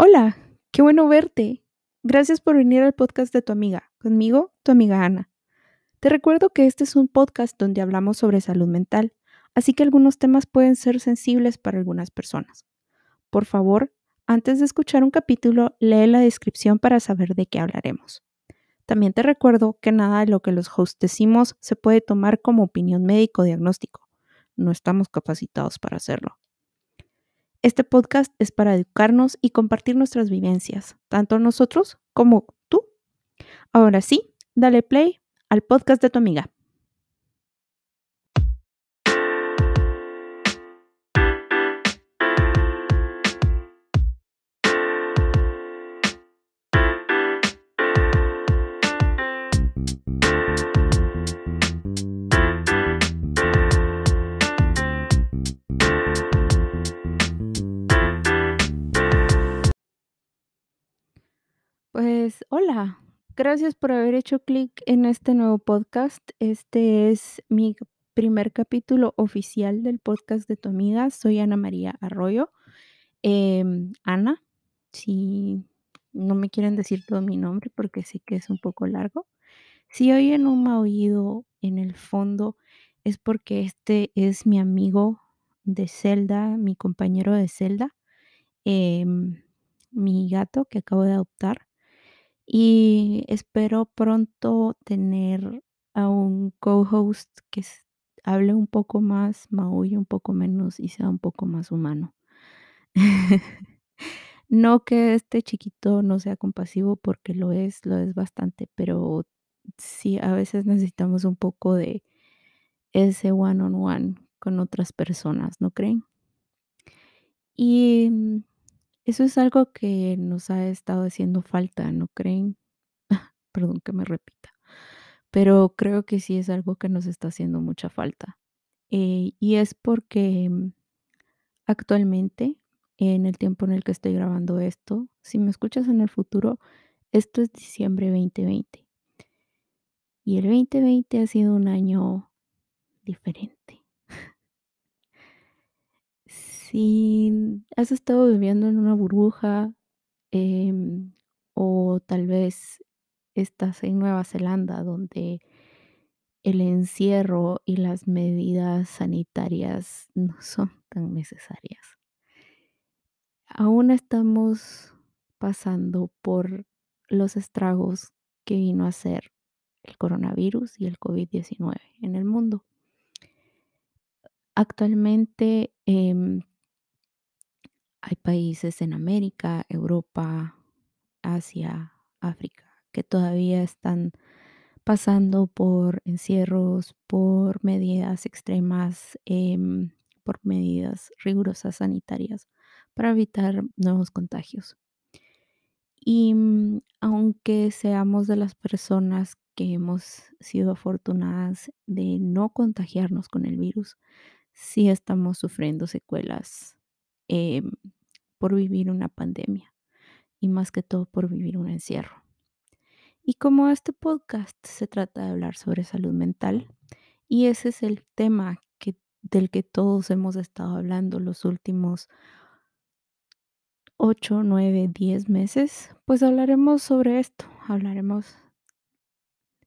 Hola, qué bueno verte. Gracias por venir al podcast de tu amiga. Conmigo, tu amiga Ana. Te recuerdo que este es un podcast donde hablamos sobre salud mental, así que algunos temas pueden ser sensibles para algunas personas. Por favor, antes de escuchar un capítulo, lee la descripción para saber de qué hablaremos. También te recuerdo que nada de lo que los hosts decimos se puede tomar como opinión médico diagnóstico. No estamos capacitados para hacerlo. Este podcast es para educarnos y compartir nuestras vivencias, tanto nosotros como tú. Ahora sí, dale play al podcast de tu amiga. Pues hola, gracias por haber hecho clic en este nuevo podcast. Este es mi primer capítulo oficial del podcast de tu amiga. Soy Ana María Arroyo. Em, Ana, si no me quieren decir todo mi nombre porque sé que es un poco largo. Si oyen un maullido en el fondo es porque este es mi amigo de celda, mi compañero de celda, em, mi gato que acabo de adoptar. Y espero pronto tener a un co-host que hable un poco más, maulle un poco menos y sea un poco más humano. No que este chiquito no sea compasivo porque lo es, lo es bastante, pero sí, a veces necesitamos un poco de ese one on one con otras personas, ¿no creen? Y mm, eso es algo que nos ha estado haciendo falta, ¿no creen? Perdón que me repita. pero creo que sí es algo que nos está haciendo mucha falta. Eh, y es porque actualmente, en el tiempo en el que estoy grabando esto, si me escuchas en el futuro, esto es diciembre 2020. Y el 2020 ha sido un año diferente. Si has estado viviendo en una burbuja em, o tal vez estás en Nueva Zelanda donde el encierro y las medidas sanitarias no son tan necesarias. Aún estamos pasando por los estragos que vino a hacer el coronavirus y el COVID-19 en el mundo. Actualmente em, hay países en América, Europa, Asia, África, que todavía están pasando por encierros, por medidas extremas, em, por medidas rigurosas sanitarias para evitar nuevos contagios. Y mm, aunque seamos de las personas que hemos sido afortunadas de no contagiarnos con el virus, sí estamos sufriendo secuelas em, por vivir una pandemia y más que todo por vivir un encierro. Y como este podcast se trata de hablar sobre salud mental, y ese es el tema que, del que todos hemos estado hablando los últimos 8, 9, 10 meses, pues hablaremos sobre esto, hablaremos,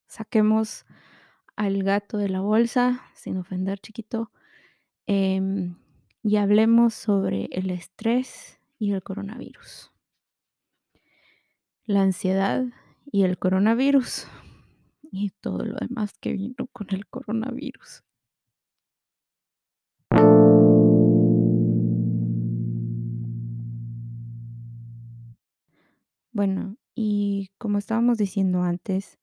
saquemos al gato de la bolsa, sin ofender chiquito, em, y hablemos sobre el estrés y el coronavirus, la ansiedad y el coronavirus. y todo lo demás que vino con el coronavirus. Bueno, y como estábamos diciendo antes,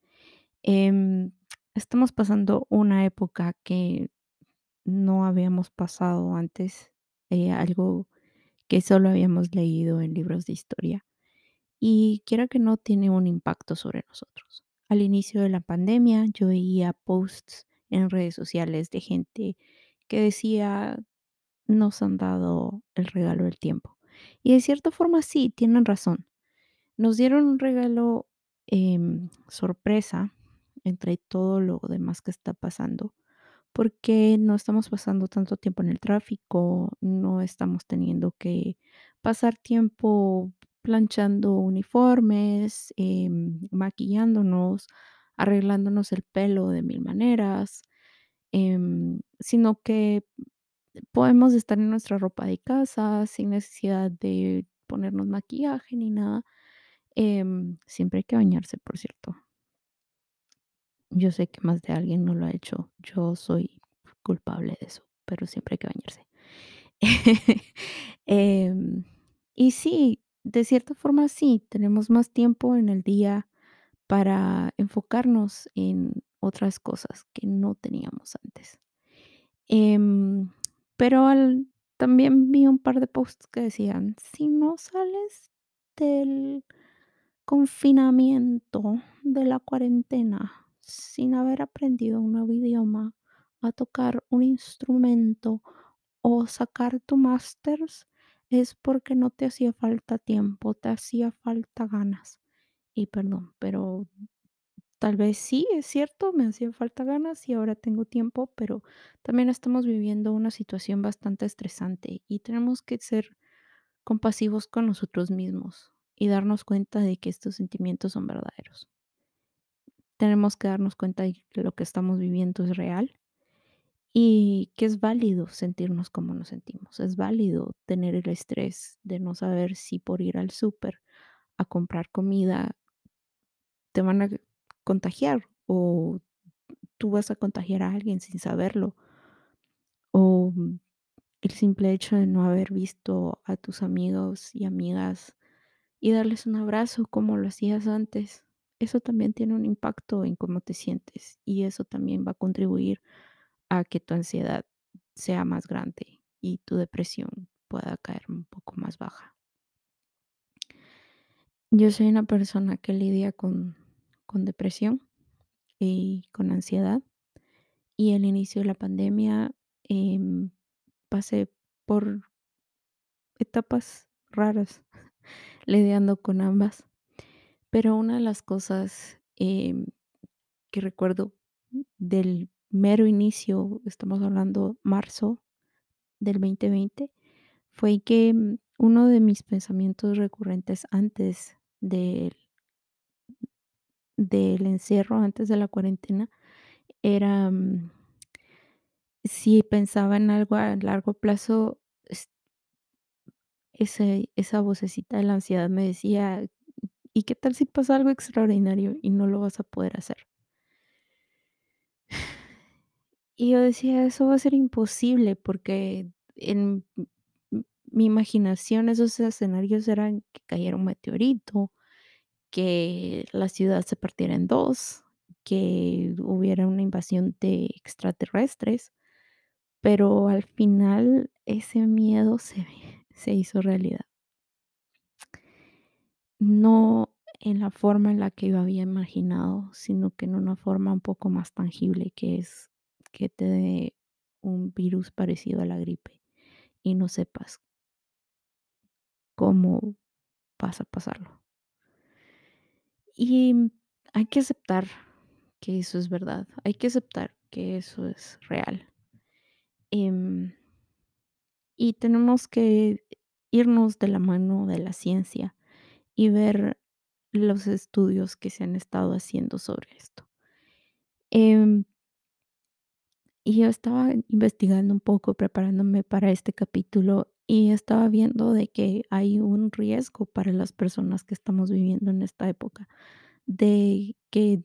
em, estamos pasando una época que no habíamos pasado antes, eh, algo que solo habíamos leído en libros de historia. Y quiera que no, tiene un impacto sobre nosotros. Al inicio de la pandemia, yo veía posts en redes sociales de gente que decía, nos han dado el regalo del tiempo. Y de cierta forma sí, tienen razón. Nos dieron un regalo em, sorpresa entre todo lo demás que está pasando, porque no estamos pasando tanto tiempo en el tráfico, no estamos teniendo que pasar tiempo planchando uniformes, em, maquillándonos, arreglándonos el pelo de mil maneras, em, sino que podemos estar en nuestra ropa de casa sin necesidad de ponernos maquillaje ni nada. Em, siempre hay que bañarse, por cierto. Yo sé que más de alguien no lo ha hecho. Yo soy culpable de eso, pero siempre hay que bañarse. Em, y sí, de cierta forma sí, tenemos más tiempo en el día para enfocarnos en otras cosas que no teníamos antes. Em, pero también vi un par de posts que decían, si no sales del confinamiento, de la cuarentena, sin haber aprendido un nuevo idioma, a tocar un instrumento o sacar tu másters, es porque no te hacía falta tiempo, te hacía falta ganas. Y perdón, pero tal vez sí, es cierto, me hacían falta ganas y ahora tengo tiempo, pero también estamos viviendo una situación bastante estresante y tenemos que ser compasivos con nosotros mismos y darnos cuenta de que estos sentimientos son verdaderos. Tenemos que darnos cuenta de que lo que estamos viviendo es real y que es válido sentirnos como nos sentimos. Es válido tener el estrés de no saber si por ir al súper a comprar comida te van a contagiar o tú vas a contagiar a alguien sin saberlo. O mm, el simple hecho de no haber visto a tus amigos y amigas y darles un abrazo como lo hacías antes. Eso también tiene un impacto en cómo te sientes y eso también va a contribuir a que tu ansiedad sea más grande y tu depresión pueda caer un poco más baja. Yo soy una persona que lidia con, con depresión y con ansiedad y al inicio de la pandemia em, pasé por etapas raras lidiando con ambas, pero una de las cosas em, que recuerdo del mero inicio, estamos hablando marzo del 2020, fue que mm, uno de mis pensamientos recurrentes antes del, del encierro, antes de la cuarentena, era mm, si pensaba en algo a largo plazo, esa vocecita de la ansiedad me decía, ¿y qué tal si pasa algo extraordinario y no lo vas a poder hacer? Y yo decía, eso va a ser imposible porque en mi imaginación esos escenarios eran que cayera un meteorito, que la ciudad se partiera en dos, que hubiera una invasión de extraterrestres, pero al final ese miedo se, se hizo realidad. No en la forma en la que yo había imaginado, sino que en una forma un poco más tangible, que es que te dé un virus parecido a la gripe y no sepas cómo vas a pasarlo. Y hay que aceptar que eso es verdad, hay que aceptar que eso es real. Em, y tenemos que irnos de la mano de la ciencia y ver los estudios que se han estado haciendo sobre esto. Em, y yo estaba investigando un poco, preparándome para este capítulo y estaba viendo de que hay un riesgo para las personas que estamos viviendo en esta época, de que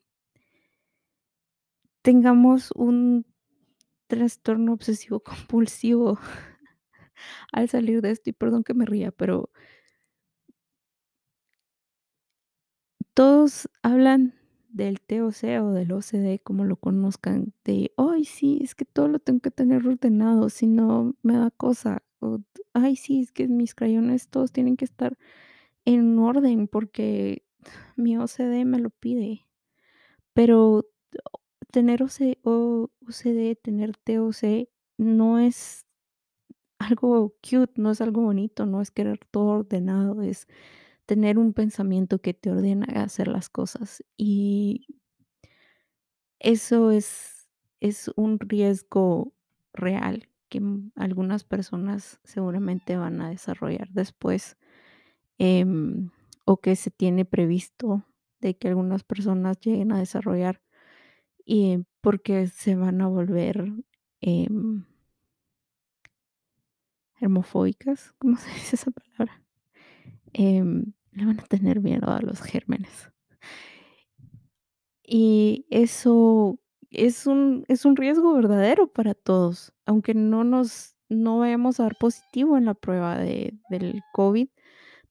tengamos un trastorno obsesivo compulsivo al salir de esto. Y perdón que me ría, pero Todos hablan del TOC o del OCD, como lo conozcan, de, ay, sí, es que todo lo tengo que tener ordenado, si no me da cosa. O, ay, sí, es que mis crayones todos tienen que estar en orden porque mi OCD me lo pide. Pero tener OC o OCD, tener TOC no es algo cute, no es algo bonito, no es querer todo ordenado, es tener un pensamiento que te ordena hacer las cosas. Y eso es, es un riesgo real que algunas personas seguramente van a desarrollar después em, o que se tiene previsto de que algunas personas lleguen a desarrollar, y porque se van a volver, em germofóbicas, ¿cómo se dice esa palabra? Em, le van a tener miedo a los gérmenes. Y eso es un es un riesgo verdadero para todos, aunque no nos no vayamos a dar positivo en la prueba de del COVID,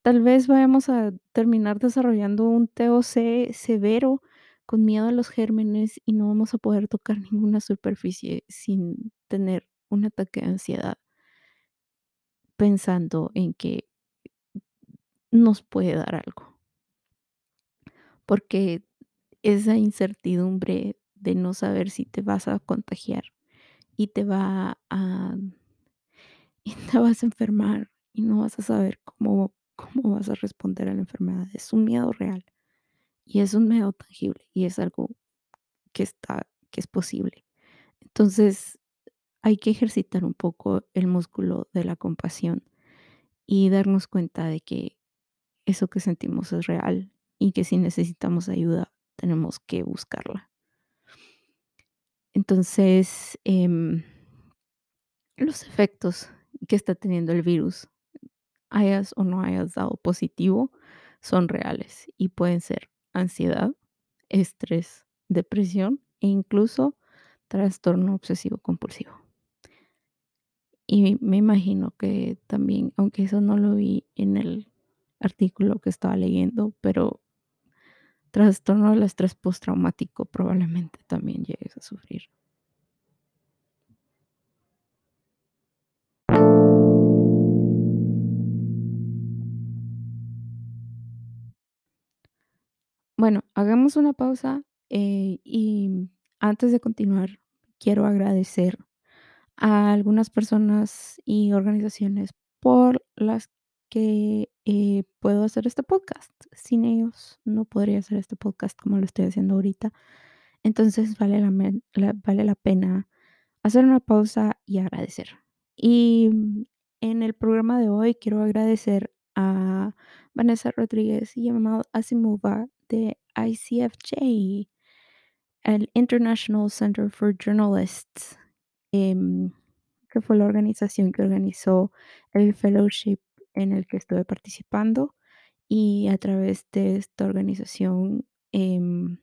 tal vez vayamos a terminar desarrollando un TOC severo con miedo a los gérmenes y no vamos a poder tocar ninguna superficie sin tener un ataque de ansiedad pensando en que nos puede dar algo. Porque esa incertidumbre de no saber si te vas a contagiar y te va a y te vas a enfermar y no vas a saber cómo cómo vas a responder a la enfermedad. Es un miedo real y es un miedo tangible y es algo que está que es posible. Entonces, hay que ejercitar un poco el músculo de la compasión y darnos cuenta de que eso que sentimos es real y que si necesitamos ayuda tenemos que buscarla. Entonces, em, los efectos que está teniendo el virus, hayas o no hayas dado positivo, son reales y pueden ser ansiedad, estrés, depresión e incluso trastorno obsesivo compulsivo. Y me imagino que también, aunque eso no lo vi en el artículo que estaba leyendo, pero trastorno del estrés postraumático probablemente también llegues a sufrir. Bueno, hagamos una pausa, eh, y antes de continuar, quiero agradecer a algunas personas y organizaciones por las que, eh, puedo hacer este podcast. Sin ellos no podría hacer este podcast como lo estoy haciendo ahorita. Entonces vale la la vale la pena hacer una pausa y agradecer. Y, mm, en el programa de hoy quiero agradecer a Vanessa Rodríguez y Amal Asimova de ICFJ, el International Center for Journalists, em, que fue la organización que organizó el fellowship en el que estuve participando, y a través de esta organización, em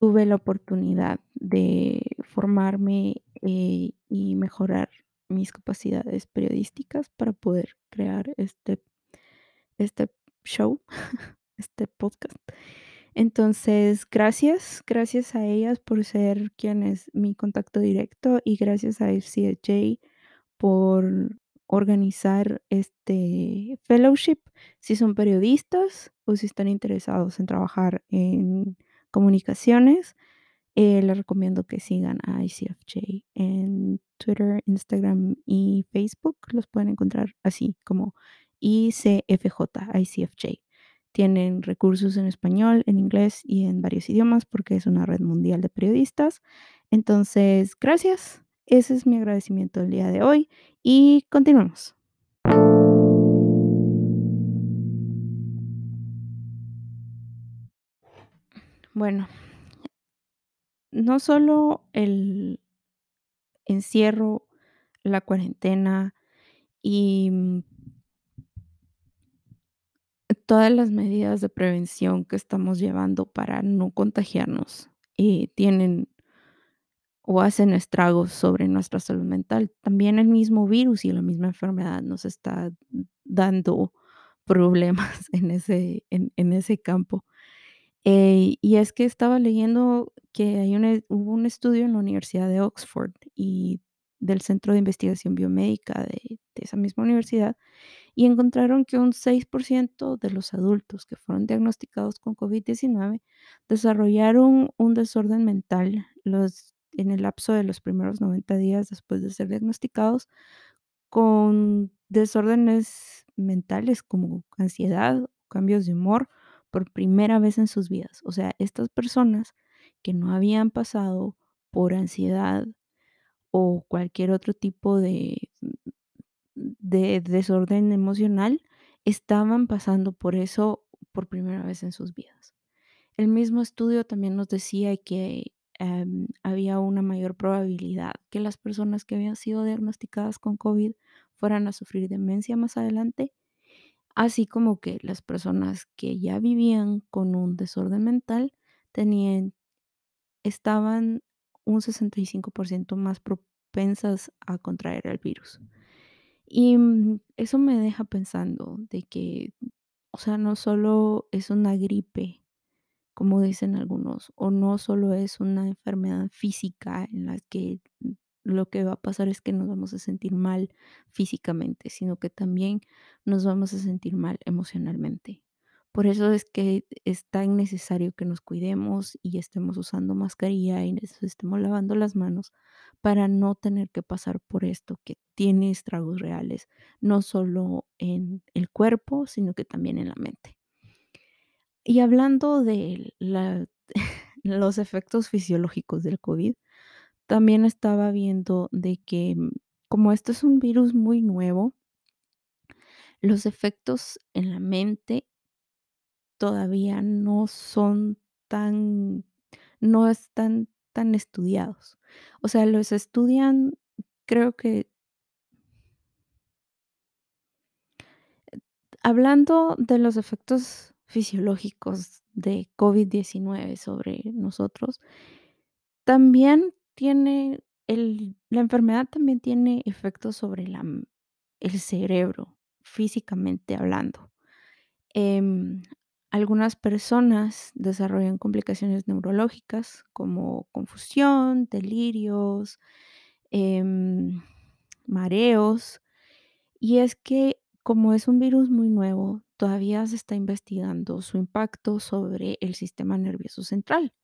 tuve la oportunidad de formarme, eh, y mejorar mis capacidades periodísticas para poder crear este este show, este podcast. Entonces, gracias, gracias a ellas por ser quienes mi contacto directo y gracias a ICFJ por organizar este fellowship. Si son periodistas o si están interesados en trabajar en comunicaciones, eh, les recomiendo que sigan a ICFJ en Twitter, Instagram y Facebook. Los pueden encontrar así como ICFJ, ICFJ. Tienen recursos en español, en inglés y en varios idiomas porque es una red mundial de periodistas. Entonces, gracias. Ese es mi agradecimiento del día de hoy y continuemos. Bueno. No solo el encierro, la cuarentena y mm todas las medidas de prevención que estamos llevando para no contagiarnos, eh, tienen o hacen estragos sobre nuestra salud mental. También el mismo virus y la misma enfermedad nos está dando problemas en ese en ese campo. Eh, y es que estaba leyendo que hay e hubo un estudio en la Universidad de Oxford y del Centro de Investigación Biomédica de de esa misma universidad, y encontraron que un 6% de los adultos que fueron diagnosticados con COVID-19 desarrollaron un desorden mental los en el lapso de los primeros 90 días después de ser diagnosticados con desórdenes mentales como ansiedad, cambios de humor, por primera vez en sus vidas. O sea, estas personas que no habían pasado por ansiedad o cualquier otro tipo de de desorden emocional, estaban pasando por eso por primera vez en sus vidas. El mismo estudio también nos decía que em, había una mayor probabilidad que las personas que habían sido diagnosticadas con COVID fueran a sufrir demencia más adelante, así como que las personas que ya vivían con un desorden mental tenían, estaban un 65% más propensas a contraer el virus. Y mm, eso me deja pensando de que, o sea, no solo es una gripe como dicen algunos, o no solo es una enfermedad física en la que lo que va a pasar es que nos vamos a sentir mal físicamente, sino que también nos vamos a sentir mal emocionalmente. Por eso es que es tan necesario que nos cuidemos y estemos usando mascarilla y nos estemos lavando las manos para no tener que pasar por esto que tiene estragos reales, no solo en el cuerpo, sino que también en la mente. Y hablando de la los efectos fisiológicos del COVID, también estaba viendo de que, mm, como esto es un virus muy nuevo, los efectos en la mente todavía no son tan no están tan estudiados. O sea, los estudian, creo que hablando de los efectos fisiológicos de COVID-19 sobre nosotros, también tiene el la enfermedad también tiene efectos sobre la el cerebro, físicamente hablando. Em, algunas personas desarrollan complicaciones neurológicas como confusión, delirios, em, mareos, y es que como es un virus muy nuevo, todavía se está investigando su impacto sobre el sistema nervioso central.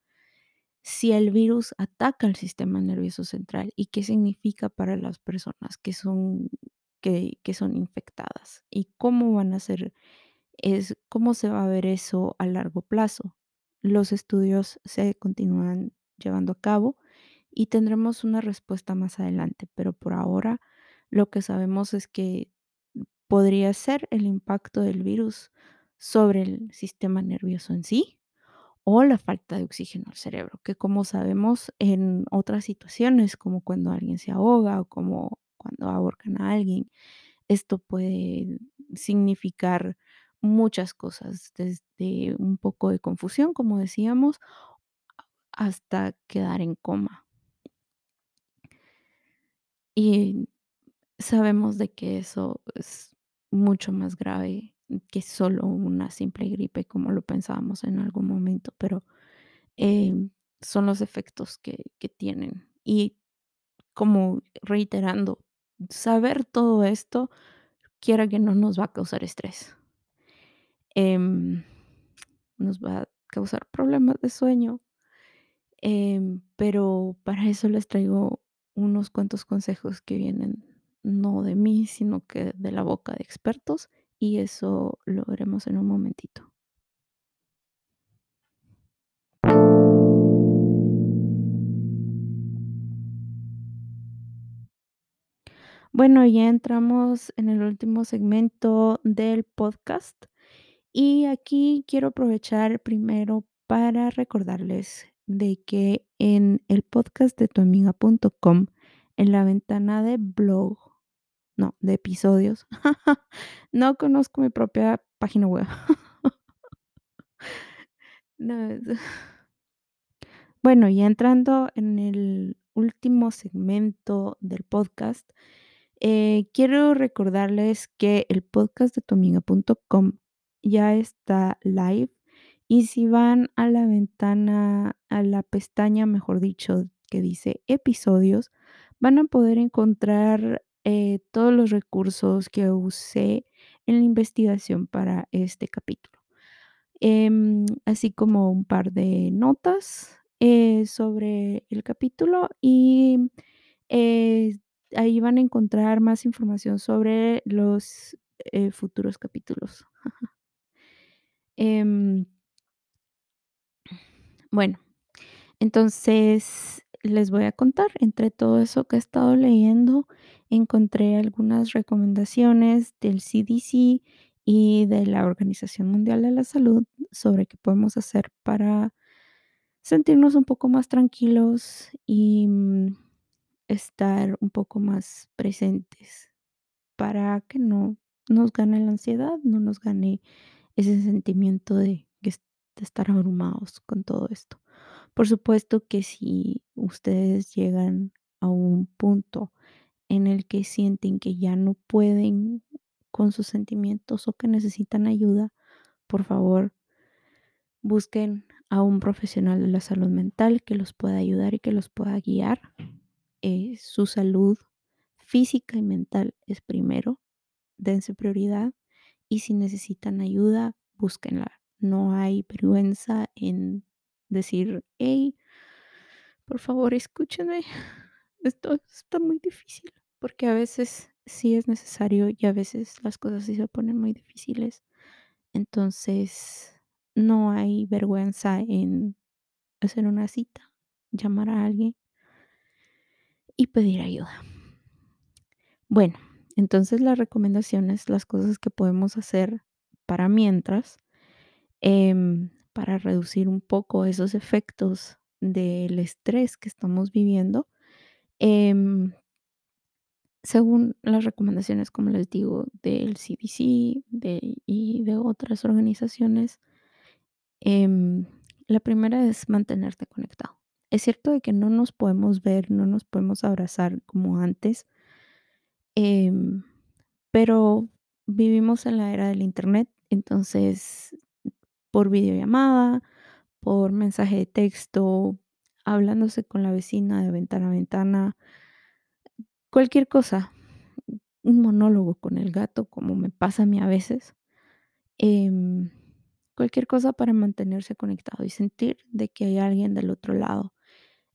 Si el virus ataca el sistema nervioso central y qué significa para las personas que son que son infectadas y cómo van a ser es cómo se va a ver eso a largo plazo. Los estudios se continúan llevando a cabo y tendremos una respuesta más adelante, pero por ahora lo que sabemos es que podría ser el impacto del virus sobre el sistema nervioso en sí o la falta de oxígeno al cerebro, que como sabemos en otras situaciones, como cuando alguien se ahoga o como cuando ahorcan a alguien, esto puede significar muchas cosas, desde un poco de confusión, como decíamos, hasta quedar en coma. Y sabemos de que eso es mucho más grave que solo una simple gripe, como lo pensábamos en algún momento, pero, em, son los efectos que que tienen. Y como reiterando, saber todo esto, quiera que no, nos va a causar estrés. Em, nos va a causar problemas de sueño, em, pero para eso les traigo unos cuantos consejos que vienen no de mí, sino que de la boca de expertos, y eso lo veremos en un momentito. Bueno, ya entramos en el último segmento del podcast y aquí quiero aprovechar primero para recordarles de que en el podcast de tuamiga.com, en la ventana de blog, no, de episodios, no conozco mi propia página web. No, Bueno, ya entrando en el último segmento del podcast, eh, quiero recordarles que el podcast de tuamiga.com ya está live y si van a la ventana, a la pestaña, mejor dicho, que dice episodios, van a poder encontrar, eh, todos los recursos que usé en la investigación para este capítulo. Em, así como un par de notas, eh, sobre el capítulo y, eh, ahí van a encontrar más información sobre los, futuros capítulos. Em bueno, entonces les voy a contar, entre todo eso que he estado leyendo, encontré algunas recomendaciones del CDC y de la Organización Mundial de la Salud sobre qué podemos hacer para sentirnos un poco más tranquilos y mm, estar un poco más presentes para que no nos gane la ansiedad, no nos gane ese sentimiento de, de estar abrumados con todo esto. Por supuesto que si ustedes llegan a un punto en el que sienten que ya no pueden con sus sentimientos o que necesitan ayuda, por favor, busquen a un profesional de la salud mental que los pueda ayudar y que los pueda guiar. Eh, su salud física y mental es primero, dense prioridad y si necesitan ayuda, búsquenla. No hay vergüenza en decir, hey, por favor, escúchenme. Esto está muy difícil, porque a veces sí es necesario y a veces las cosas sí se ponen muy difíciles. Entonces, no hay vergüenza en hacer una cita, llamar a alguien y pedir ayuda. Bueno, entonces las recomendaciones, las cosas que podemos hacer para mientras, em, para reducir un poco esos efectos del estrés que estamos viviendo. em, según las recomendaciones, como les digo, del CDC y de otras organizaciones, em, la primera es mantenerte conectado. Es cierto de que no nos podemos ver, no nos podemos abrazar como antes, em, pero vivimos en la era del Internet, entonces por videollamada, por mensaje de texto, hablándose con la vecina de ventana a ventana, cualquier cosa, un monólogo con el gato, como me pasa a mí a veces, em, cualquier cosa para mantenerse conectado y sentir de que hay alguien del otro lado.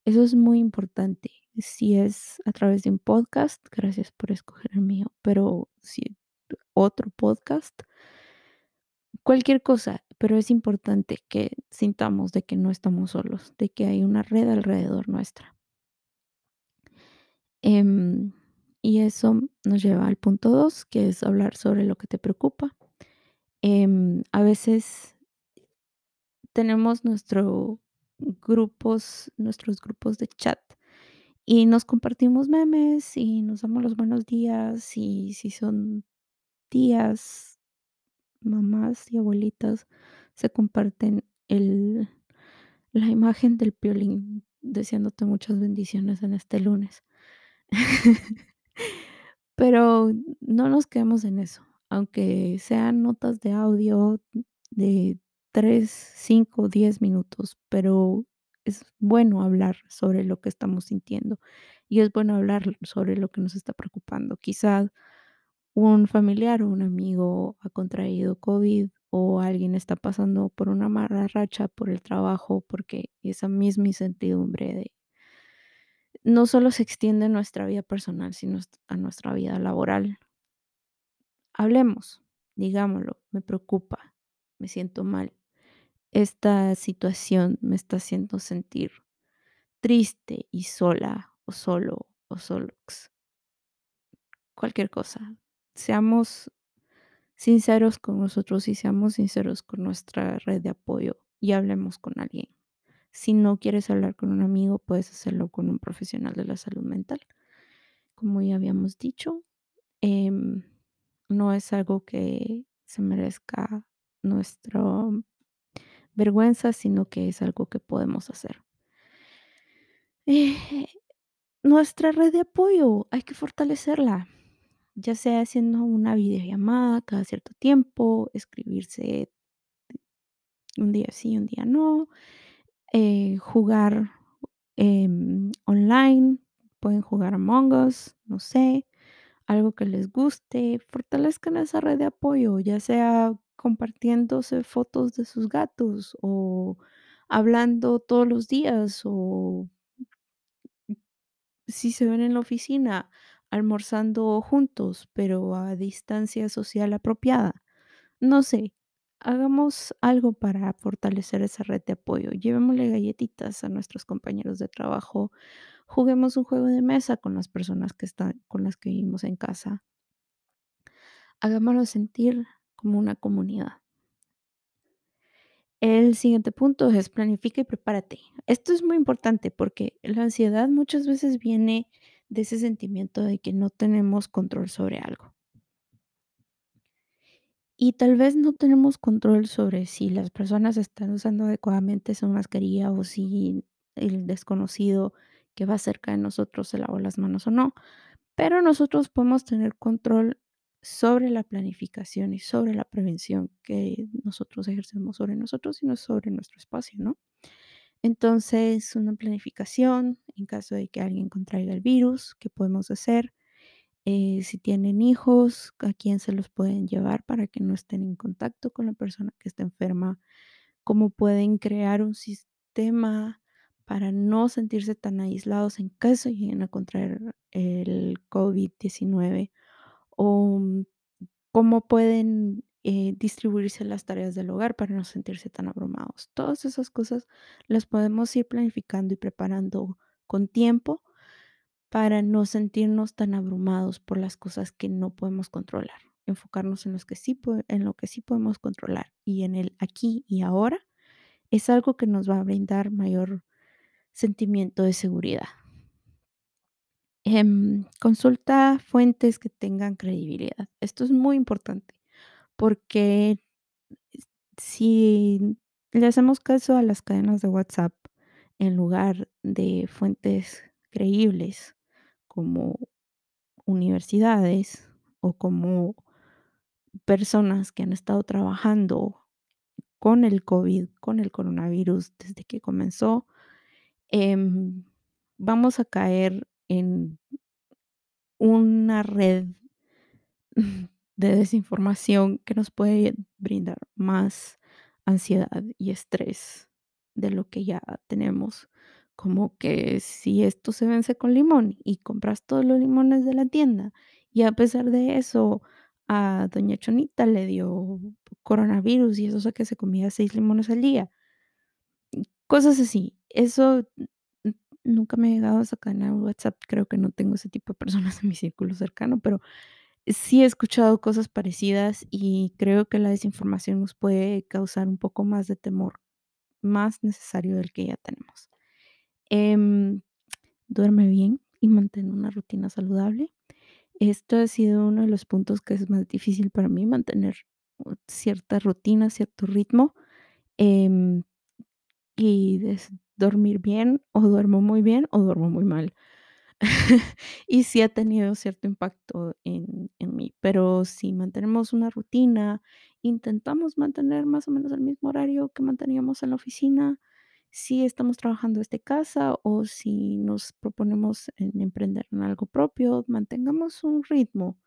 Eso es muy importante. Si es a través de un podcast, gracias por escoger el mío, pero si otro podcast, cualquier cosa, pero es importante que sintamos de que no estamos solos, de que hay una red alrededor nuestra. Em, y eso nos lleva al punto 2, que es hablar sobre lo que te preocupa. Em, a veces tenemos nuestro grupos, nuestros grupos de chat y nos compartimos memes y nos damos los buenos días y si son tías, mamás y abuelitas, se comparten el, la imagen del piolín deseándote muchas bendiciones en este lunes. Pero no nos quedemos en eso, aunque sean notas de audio de 3, 5, 10 minutos, pero es bueno hablar sobre lo que estamos sintiendo y es bueno hablar sobre lo que nos está preocupando. Quizás un familiar o un amigo ha contraído COVID o alguien está pasando por una mala racha por el trabajo, porque esa misma incertidumbre de no solo se extiende en nuestra vida personal, sino a nuestra vida laboral. Hablemos, digámoslo, me preocupa, me siento mal. Esta situación me está haciendo sentir triste y sola o solo o solos. Cualquier cosa. Seamos sinceros con nosotros y seamos sinceros con nuestra red de apoyo y hablemos con alguien. Si no quieres hablar con un amigo, puedes hacerlo con un profesional de la salud mental. Como ya habíamos dicho, em, no es algo que se merezca nuestra vergüenza, sino que es algo que podemos hacer. Eh, nuestra red de apoyo hay que fortalecerla, ya sea haciendo una videollamada cada cierto tiempo, escribirse un día sí, un día no, eh, jugar em, online, pueden jugar Among Us, no sé, algo que les guste, fortalezcan esa red de apoyo, ya sea compartiéndose fotos de sus gatos o hablando todos los días o si se ven en la oficina almorzando juntos, pero a distancia social apropiada. No sé, hagamos algo para fortalecer esa red de apoyo. Llevémosle galletitas a nuestros compañeros de trabajo. Juguemos un juego de mesa con las personas que están, con las que vivimos en casa. Hagámoslos sentir como una comunidad. El siguiente punto es planifica y prepárate. Esto es muy importante porque la ansiedad muchas veces viene de ese sentimiento de que no tenemos control sobre algo. Y tal vez no tenemos control sobre si las personas están usando adecuadamente su mascarilla o si el desconocido que va cerca de nosotros se lavó las manos o no. Pero nosotros podemos tener control sobre la planificación y sobre la prevención que nosotros ejercemos sobre nosotros y no sobre nuestro espacio, ¿no? Entonces, una planificación en caso de que alguien contraiga el virus, ¿qué podemos hacer? Eh, si tienen hijos, a quién se los pueden llevar para que no estén en contacto con la persona que está enferma, cómo pueden crear un sistema para no sentirse tan aislados en caso lleguen a contraer el COVID-19 o mm, cómo pueden eh, distribuirse las tareas del hogar para no sentirse tan abrumados. Todas esas cosas las podemos ir planificando y preparando con tiempo para no sentirnos tan abrumados por las cosas que no podemos controlar. Enfocarnos en, los que sí, en lo que sí podemos controlar y en el aquí y ahora es algo que nos va a brindar mayor sentimiento de seguridad. Em, consulta fuentes que tengan credibilidad. Esto es muy importante porque si le hacemos caso a las cadenas de WhatsApp en lugar de fuentes creíbles como universidades o como personas que han estado trabajando con el COVID, con el coronavirus desde que comenzó, em, vamos a caer en una red de desinformación que nos puede brindar más ansiedad y estrés de lo que ya tenemos. Como que si esto se vence con limón y compras todos los limones de la tienda y a pesar de eso a doña Chonita le dio coronavirus y eso sé que se comía seis limones al día. Cosas así. Eso nunca me ha llegado a esa cadena de WhatsApp. Creo que no tengo ese tipo de personas en mi círculo cercano, pero sí he escuchado cosas parecidas y creo que la desinformación nos puede causar un poco más de temor, más necesario del que ya tenemos. Em, duerme bien y mantén una rutina saludable. Esto ha sido uno de los puntos que es más difícil para mí, mantener cierta rutina, cierto ritmo. Em, y dormir bien, o duermo muy bien, o duermo muy mal. y sí ha tenido cierto impacto en, en mí, pero si mantenemos una rutina, intentamos mantener más o menos el mismo horario que manteníamos en la oficina, si estamos trabajando desde casa o si nos proponemos en emprender en algo propio, mantengamos un ritmo.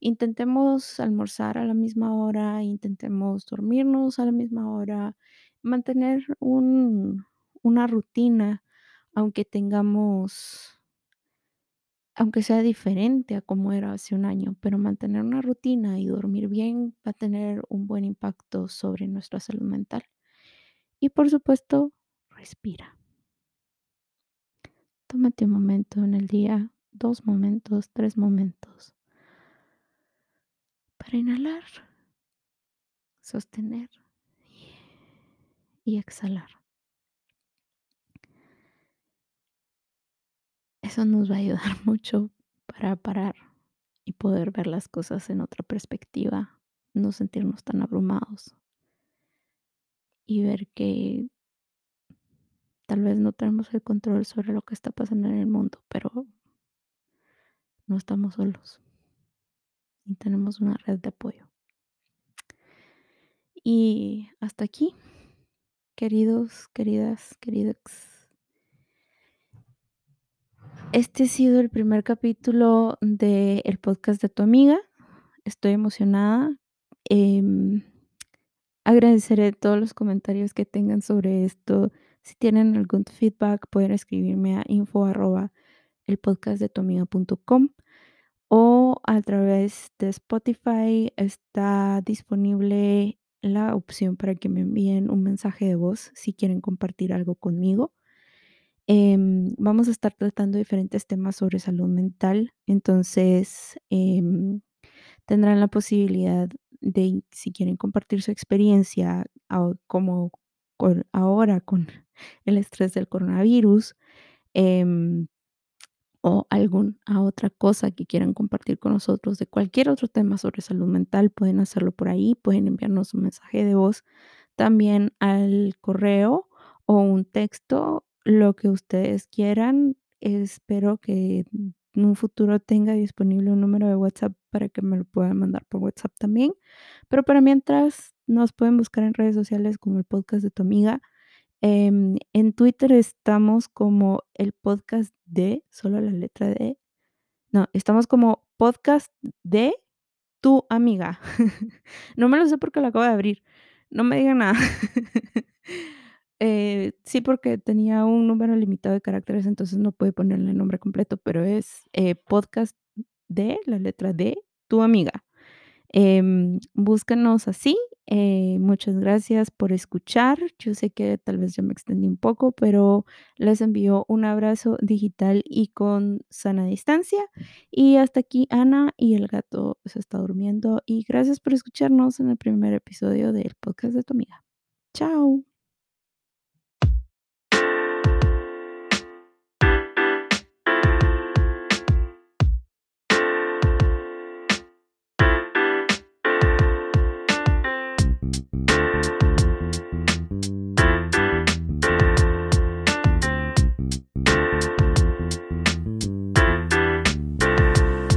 Intentemos almorzar a la misma hora, intentemos dormirnos a la misma hora, mantener un, una rutina, aunque tengamos aunque sea diferente a como era hace un año, pero mantener una rutina y dormir bien va a tener un buen impacto sobre nuestra salud mental. Y por supuesto, respira. Tómate un momento en el día, dos momentos, tres momentos, para inhalar, sostener y exhalar. Eso nos va a ayudar mucho para parar y poder ver las cosas en otra perspectiva, no sentirnos tan abrumados y ver que tal vez no tenemos el control sobre lo que está pasando en el mundo, pero no estamos solos y tenemos una red de apoyo. Y hasta aquí, queridos, queridas, queridos este ha sido el primer capítulo del podcast de tu amiga. Estoy emocionada. Em, agradeceré todos los comentarios que tengan sobre esto. Si tienen algún feedback, pueden escribirme a info arroba el de o a través de Spotify está disponible la opción para que me envíen un mensaje de voz si quieren compartir algo conmigo. Em, vamos a estar tratando diferentes temas sobre salud mental, entonces em, tendrán la posibilidad de si quieren compartir su experiencia como ahora con el estrés del coronavirus. em, o alguna otra cosa que quieran compartir con nosotros de cualquier otro tema sobre salud mental, pueden hacerlo por ahí, pueden enviarnos un mensaje de voz también al correo o un texto, lo que ustedes quieran. Espero que en un futuro tenga disponible un número de WhatsApp para que me lo puedan mandar por WhatsApp también. Pero para mientras, nos pueden buscar en redes sociales como el podcast de tu amiga Em, en Twitter estamos como el podcast de, solo la letra D. No, estamos como podcast de tu amiga. No me lo sé porque lo acabo de abrir. No me digan nada. Eh, sí, porque tenía un número limitado de caracteres, entonces no pude ponerle el nombre completo, pero es eh, podcast de, la letra D, tu amiga. Em, búscanos así. eh, muchas gracias por escuchar. Yo sé que tal vez yo me extendí un poco, pero les envío un abrazo digital y con sana distancia. Y hasta aquí Ana y el gato se está durmiendo. Y gracias por escucharnos en el primer episodio del podcast de tu amiga. Chao.